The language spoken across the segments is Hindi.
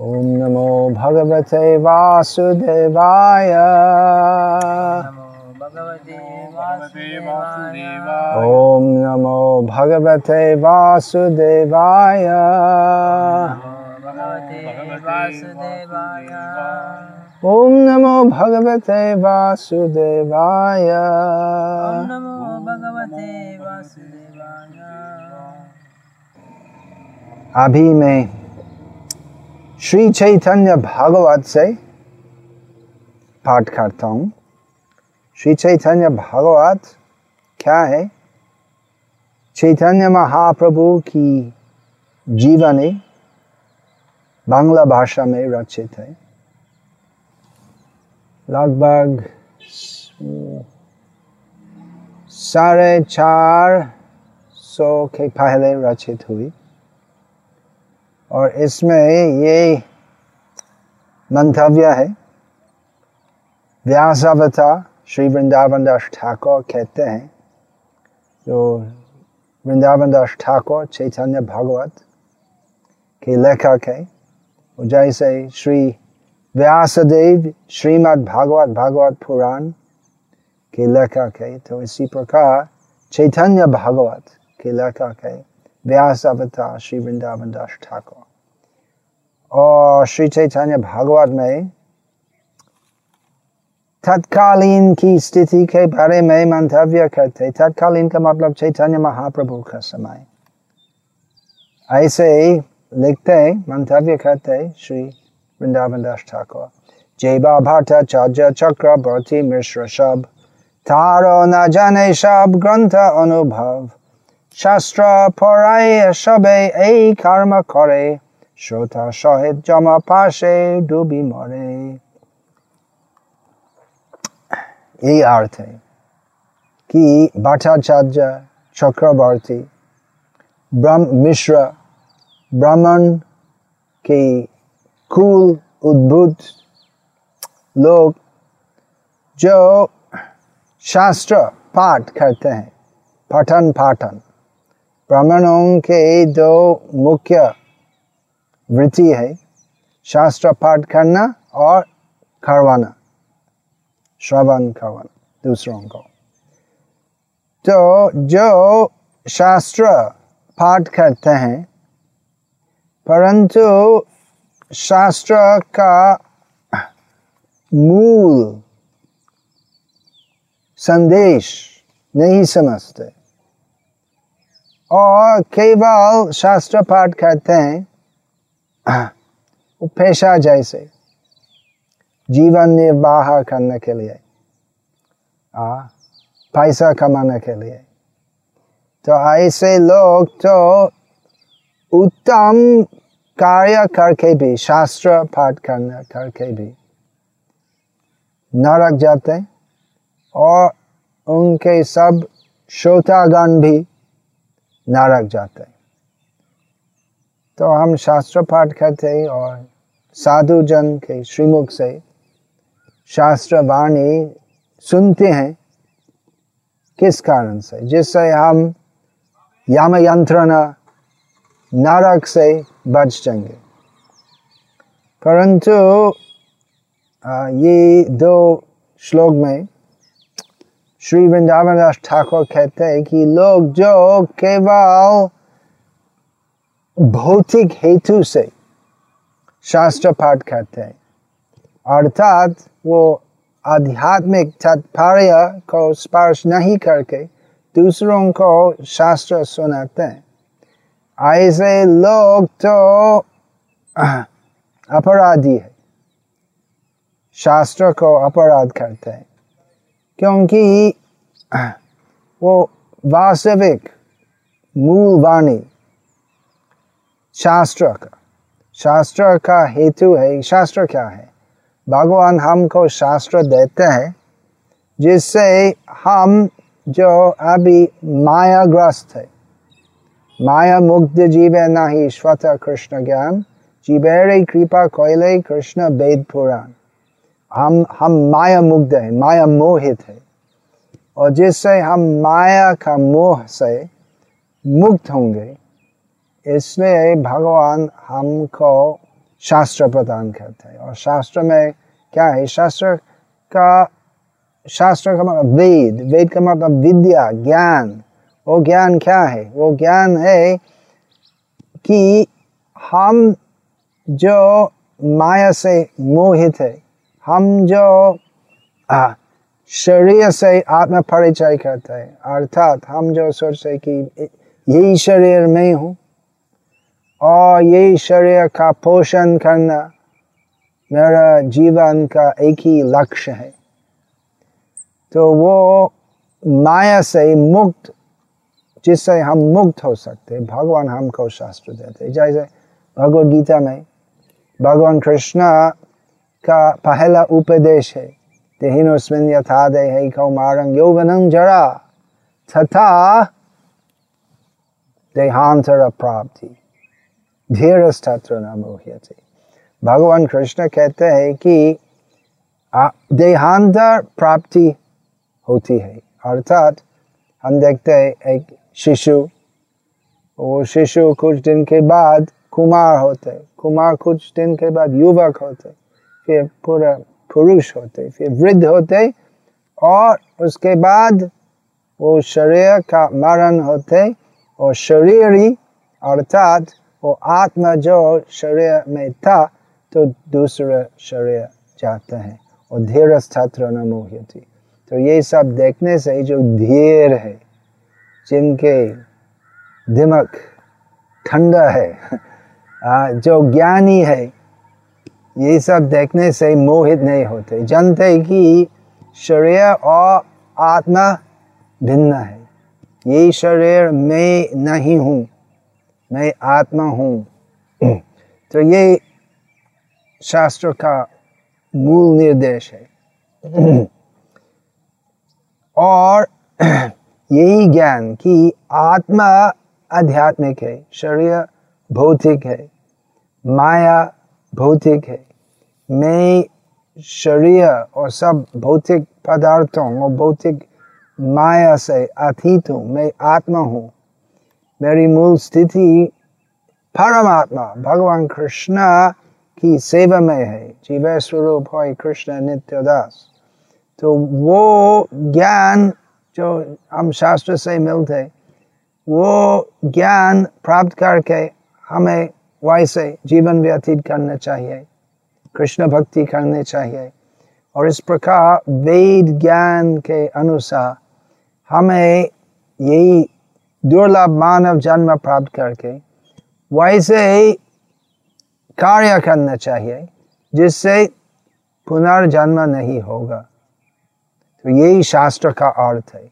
ॐ नमो भगवते वासुदेवाय। नमो भगवते वासुदेवाय। ॐ नमो भगवते वासुदेवाय। ॐ नमो भगवते वासुदेवाय। नमो भगवते वासुदेवाय। अभी मैं श्री चैतन्य भागवत से पाठ करता हूँ। श्री चैतन्य भागवत क्या है? चैतन्य महाप्रभु की जीवनी बांग्ला भाषा में रचित है। लगभग साढ़े चार सौ के पहले रचित हुई। और इसमें ये मंतव्य है। व्यास अवतार श्री वृंदावन दास ठाकुर कहते हैं, जो वृंदावन दास ठाकुर चैतन्य भागवत के लेखक है। जैसे श्री व्यासदेव श्रीमद् भागवत भागवत पुराण के लेखक है तो इसी प्रकार चैतन्य भागवत के लेखक है। व्यास अवतार श्री वृंदावन दास ठाकुर। और श्री चैतन्य भागवत में तत्कालीन की स्थिति के बारे में मंतव्य करते तत्कालीन का मतलब चैतन्य महाप्रभु का समय ऐसे लिखते मंतव्य करते श्री वृंदावन दास ठाकुर जैबा चक्र चक्रवर्ती मिश्र शब तारो न जाने सब ग्रंथ अनुभव शास्त्र पढ़ाए सबे यही कर्म करे শ্রোতা সহিত জমা পাশে ডুবি মরে এই অর্থে কি ভট্টাচার্য चक्रवर्ती ब्रह्म मिश्र ब्राह्मण के कुल उद्भुत लोग जो शास्त्र पाठ करते हैं पठन पाठन ब्राह्मणों के दो मुख्य वृत्ति है। शास्त्र पाठ करना और करवाना। श्रवण करवाना, दूसरों को। तो जो शास्त्र पाठ करते हैं, परंतु शास्त्र का मूल संदेश नहीं समझते। और केवल शास्त्र पाठ करते हैं वो पेशा जैसे जीवन निर्वाह करने के लिए आ, पैसा कमाने के लिए। तो ऐसे लोग तो उत्तम कार्य करके भी शास्त्र पाठ करने करके भी नरक जाते और उनके सब श्रोतागण भी नरक जाते तो हम शास्त्र पाठ करते और साधु जन के श्रीमुख से शास्त्र वाणी सुनते हैं। किस कारण से? जिससे हम यम यंत्रणा नरक से बच जाएँगे। परंतु ये दो श्लोक में श्री वृंदावन दास ठाकुर कहते हैं कि लोग जो केवल भौतिक हेतु से शास्त्र पाठ करते हैं। अर्थात वो आध्यात्मिक तात्पर्य को स्पर्श नहीं करके दूसरों को शास्त्र सुनाते हैं। ऐसे लोग तो अपराधी है। शास्त्र को अपराध करते हैं। क्योंकि वो वास्तविक मूल वाणी शास्त्र का शास्त्र का हेतु है, शास्त्र क्या है? भगवान हमको शास्त्र देते हैं, जिससे हम जो अभी मायाग्रस्त है। माया मुग्ध जीवे नहीं, स्वतः कृष्ण ज्ञान। जीवेरे कृपा कोयले कृष्ण वेद पुराण। हम हम माया मुग्ध है माया मोहित है। और जिससे हम माया का मोह से मुक्त होंगे इसलिए भगवान हमको शास्त्र प्रदान करते हैं। और शास्त्र में क्या है? शास्त्र का शास्त्र का मतलब वेद। वेद का मतलब विद्या, ज्ञान। वो ज्ञान क्या है? वो ज्ञान है कि हम जो माया से मोहित है, हम जो शरीर से आत्म परिचय करते हैं, अर्थात हम जो सोचते कि यही शरीर में हूँ और यही शरीर का पोषण करना मेरा जीवन का एक ही लक्ष्य है। तो वो माया से मुक्त, जिससे हम मुक्त हो सकते भगवान हमको शास्त्र देते जैसे भगवद गीता में भगवान कृष्ण का पहला उपदेश है देहिनोस्मिन यथा देहे कौमारं यौवनं जरा, तथा देहांतर प्राप्ति। धीरस्तत्र न मोह्यते भगवान कृष्ण कहते हैं कि देहांतर प्राप्ति होती है। अर्थात, हम देखते हैं एक शिशु, वो शिशु कुछ दिन के बाद कुमार होते कुमार कुछ दिन के बाद युवक होते फिर पूरा पुरुष होते फिर वृद्ध होते और उसके बाद वो शरीर का मरण होते और शरीरी अर्थात वो आत्मा जो शरीर में था तो दूसरा शरीर जाता है। और धीर छात्र न तो ये सब देखने से जो धीर है, जिनके दिमाग ठंडा है जो ज्ञानी है, ये सब देखने से मोहित नहीं होते। जानते कि शरीर और आत्मा भिन्न है। ये शरीर मैं नहीं हूँ। मैं आत्मा हूँ। तो ये शास्त्र का मूल निर्देश है। और यही ज्ञान कि आत्मा आध्यात्मिक है, शरीर भौतिक है, माया भौतिक है। मैं शरीर और सब भौतिक पदार्थों और भौतिक माया से अतीत हूँ। मैं आत्मा हूँ। मेरी मूल स्थिति परमात्मा भगवान कृष्ण की सेवा में है जीव स्वरूप है कृष्ण नित्य दास तो वो ज्ञान जो हम शास्त्र से मिलते वो ज्ञान प्राप्त करके हमें वैसे जीवन व्यतीत करना चाहिए कृष्ण भक्ति करनी चाहिए और इस प्रकार वेद ज्ञान के अनुसार हमें यही दुर्लभ मानव जन्म प्राप्त करके वैसे ही कार्य करना चाहिए, जिससे पुनर्जन्म नहीं होगा। तो यही शास्त्र का अर्थ है।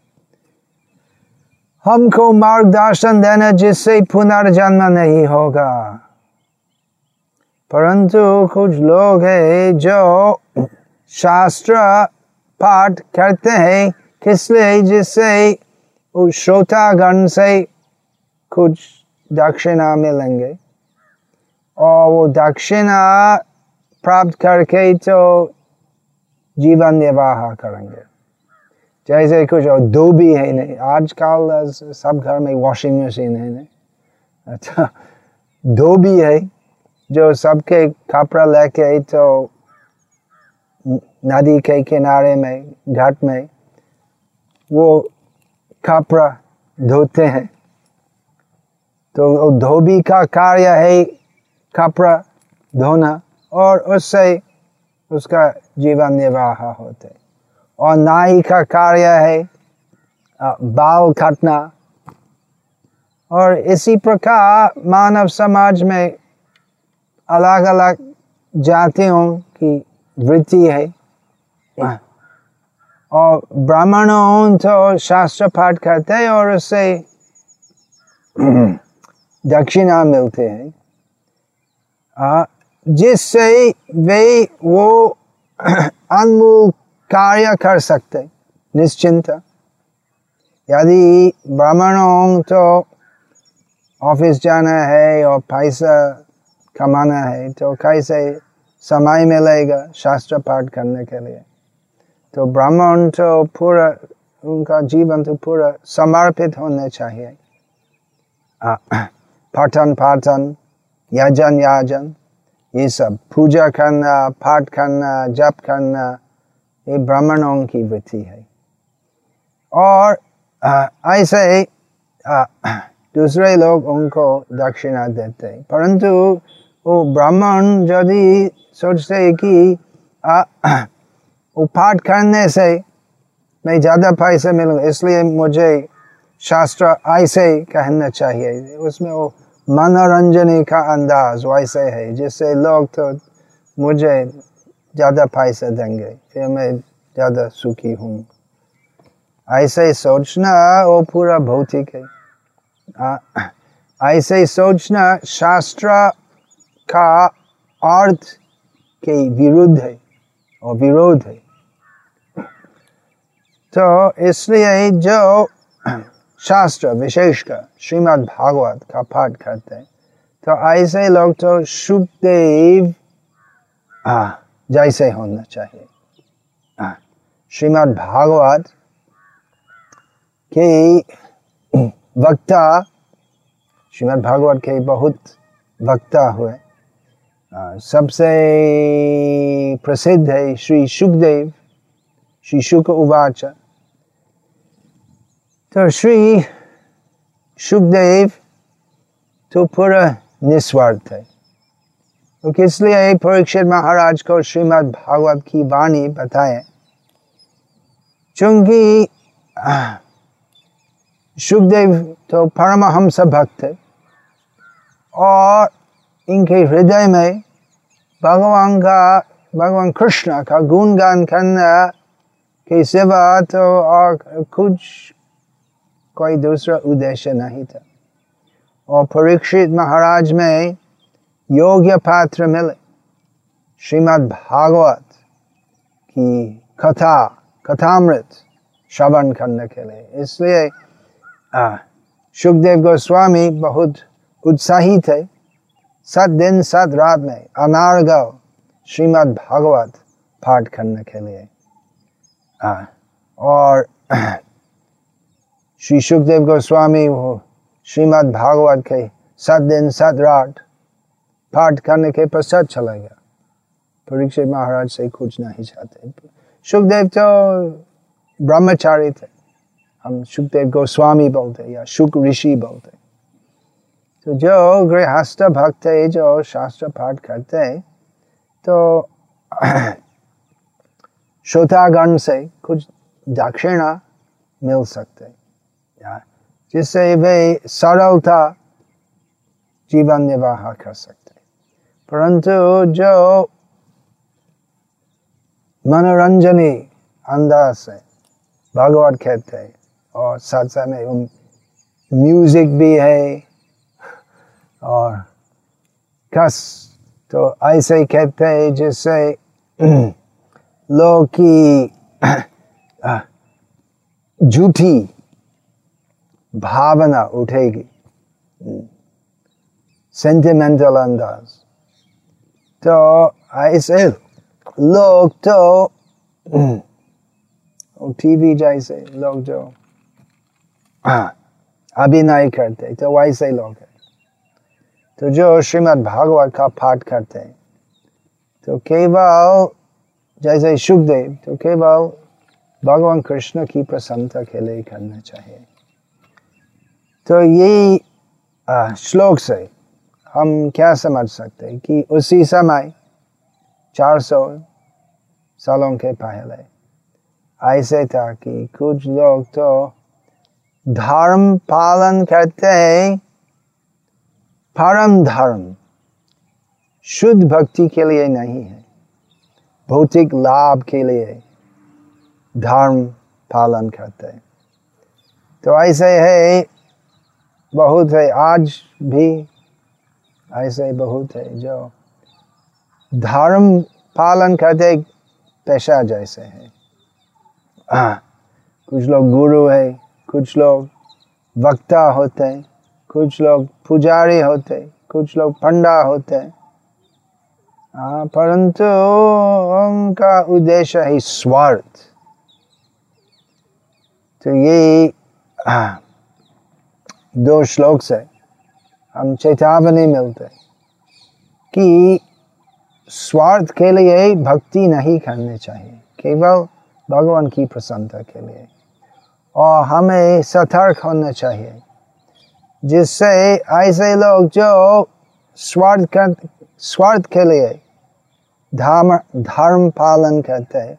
हमको मार्गदर्शन देना जिससे पुनर्जन्म नहीं होगा। परंतु कुछ लोग हैं जो शास्त्र पाठ करते हैं, किस लिए? जिससे उस श्रोतागण से कुछ दक्षिणा मिलेंगे। और वो दक्षिणा प्राप्त करके तो जीवन निर्वाह करेंगे। जैसे कुछ और दो भी है नहीं, आजकल सब घर में वॉशिंग मशीन है नहीं। अच्छा दो भी है जो सबके कपड़ा लेके तो नदी के किनारे में, घाट में, वो कपड़ा धोते हैं। तो धोबी का कार्य है कपड़ा धोना और उससे उसका जीवन निर्वाह होते और नाई का कार्य है बाल काटना। और इसी प्रकार मानव समाज में अलग अलग जातियों की वृत्ति है। और ब्राह्मणों तो शास्त्र पाठ करते हैं और उससे दक्षिणा मिलते हैं। जिससे वे वो अनमूल कार्य कर सकते निश्चिंत। यदि ब्राह्मणों तो ऑफ़िस जाना है और पैसा कमाना है तो कैसे समय मिलेगा शास्त्र पाठ करने के लिए? तो ब्राह्मण तो पूरा, उनका जीवन तो पूरा समर्पित होने चाहिए। पठन, पाठन, यजन, याजन, ये सब, पूजा करना, पाठ करना, जप करना, ये ब्राह्मणों की वृत्ति है। और ऐसे दूसरे लोग उनको दक्षिणा देते परंतु वो ब्राह्मण यदि सोचते कि आ, वो पाठ करने से मैं ज़्यादा पैसे मिलूँ इसलिए मुझे शास्त्र ऐसे कहना चाहिए। उसमें वो मनोरंजनी का अंदाज वैसे है जिससे लोग तो मुझे ज़्यादा पैसे देंगे फिर मैं ज़्यादा सुखी हूँ। ऐसे सोचना वो पूरा भौतिक है। ऐसे सोचना शास्त्र का अर्थ के विरुद्ध है और विरोध है। तो इसलिए जो शास्त्र विशेषकर श्रीमद् भागवत का पाठ करते हैं तो ऐसे लोग तो सुखदेव जैसे होना चाहिए। श्रीमद् भागवत के वक्ता, श्रीमद् भागवत के बहुत वक्ता हुए। सबसे प्रसिद्ध है श्री सुखदेव श्री शुक उवाच। तो श्री सुखदेव तो पूरा निस्वार्थ है तो किस लिए परीक्षित महाराज को श्रीमद् भागवत की वाणी बताए चूँकि सुखदेव तो परमहंस भक्त और इनके हृदय में भगवान का भगवान कृष्ण का गुणगान करना के सिवा तो और कुछ कोई दूसरा उद्देश्य नहीं था। और परीक्षित महाराज में योग्य पात्र मिले। श्रीमद् भागवत की कथा कथामृत श्रवण करने के लिए। इसलिए सुखदेव गोस्वामी बहुत उत्साही थे सात दिन सात रात में अनारगव श्रीमद् भागवत पाठ करने के लिए आ, और श्री सुखदेव गोस्वामी वो श्रीमद् भागवत के सात दिन, सात रात, पाठ करने के पश्चात चला गया। परीक्षित महाराज से कुछ नहीं चाहते। सुखदेव तो ब्रह्मचारी थे। हम सुखदेव गोस्वामी बोलते या शुक ऋषि बोलते तो जो गृहस्थ भक्त है, जो शास्त्र पाठ करते हैं तो श्रोतागण से कुछ दक्षिणा मिल सकते जिससे वे सरलता जीवन निर्वाह कर सकते परंतु जो मनोरंजनी अंदाज से भगवत कहते हैं, और साथ साथ में म्यूज़िक भी है, और कस तो ऐसे ही कहते हैं जैसे लोग की झूठी भावना उठेगी। सेंटिमेंटल अंदाज। तो ऐसे लोग तो टीवी जैसे लोग जो अभिनय करते तो वैसे लोग है। तो जो श्रीमद् भागवत का पाठ करते हैं तो केवल, जैसे सुखदेव तो केवल भगवान कृष्ण की प्रसन्नता के लिए करना चाहिए। तो ये श्लोक से हम क्या समझ सकते हैं कि उसी समय 400 सालों के पहले ऐसे था कि कुछ लोग तो धर्म पालन करते हैं, परम धर्म, शुद्ध भक्ति के लिए नहीं है, भौतिक लाभ के लिए धर्म पालन करते हैं। तो ऐसे है बहुत है आज भी ऐसे बहुत है जो धर्म पालन करते पेशा जैसे है। आ, कुछ लोग गुरु है कुछ लोग वक्ता होते हैं कुछ लोग पुजारी होते कुछ लोग पंडा होते परंतु उनका उद्देश्य है स्वार्थ। तो ये दो श्लोक से हम चेतावनी मिलते कि स्वार्थ के लिए भक्ति नहीं करनी चाहिए, केवल भगवान की प्रसन्नता के लिए। और हमें सतर्क होना चाहिए, जिससे ऐसे लोग जो स्वार्थ कर, स्वार्थ के लिए धर्म धर्म पालन करते हैं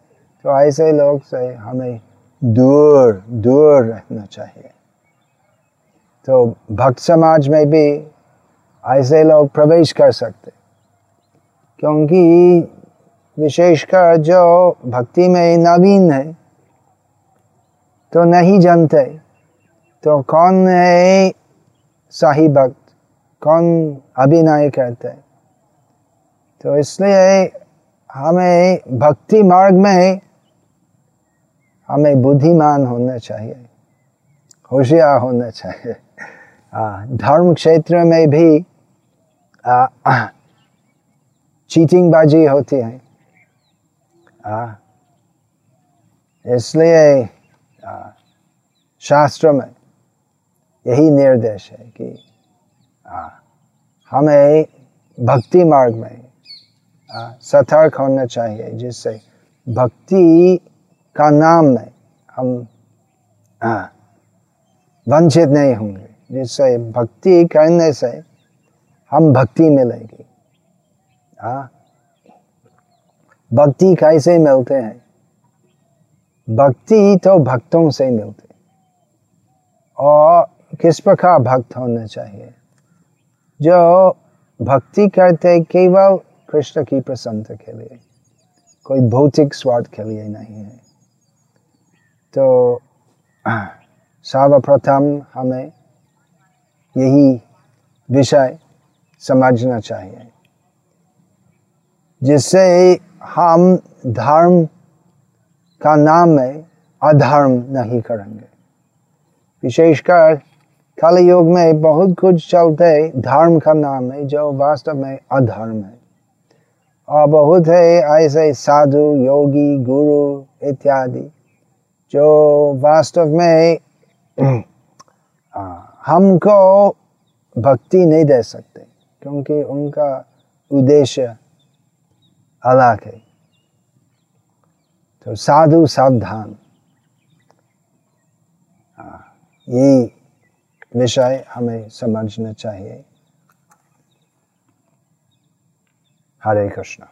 तो ऐसे लोग से हमें दूर दूर रहना चाहिए। तो भक्त समाज में भी ऐसे लोग प्रवेश कर सकते। क्योंकि विशेषकर जो भक्ति में नवीन है तो नहीं जानते तो कौन है सही भक्त, कौन अभिनय करते। तो इसलिए हमें भक्ति मार्ग में हमें बुद्धिमान होना चाहिए, होशियार होना चाहिए। धर्म क्षेत्र में भी चीटिंग बाजी होती है। इसलिए शास्त्र में यही निर्देश है कि हमें भक्ति मार्ग में सतर्क होना चाहिए, जिससे भक्ति का नाम में हम वंचित नहीं होंगे। जिससे भक्ति करने से हम भक्ति मिलेगी। आ, भक्ति कैसे मिलते हैं? भक्ति तो भक्तों से मिलते और किस प्रकार भक्त होना चाहिए? जो भक्ति करते केवल कृष्ण की प्रसन्नता के लिए कोई भौतिक स्वार्थ के लिए नहीं है। तो सर्वप्रथम हमें यही विषय समझना चाहिए, जिससे हम धर्म का नाम में अधर्म नहीं करेंगे। विशेषकर कल युग में बहुत कुछ चलते धर्म का नाम है, जो वास्तव में अधर्म है। और बहुत है ऐसे साधु, योगी, गुरु इत्यादि, जो वास्तव में हमको भक्ति नहीं दे सकते, क्योंकि उनका उद्देश्य अलग है। तो साधु सावधान। ये विषय हमें समझना चाहिए। हरे कृष्णा।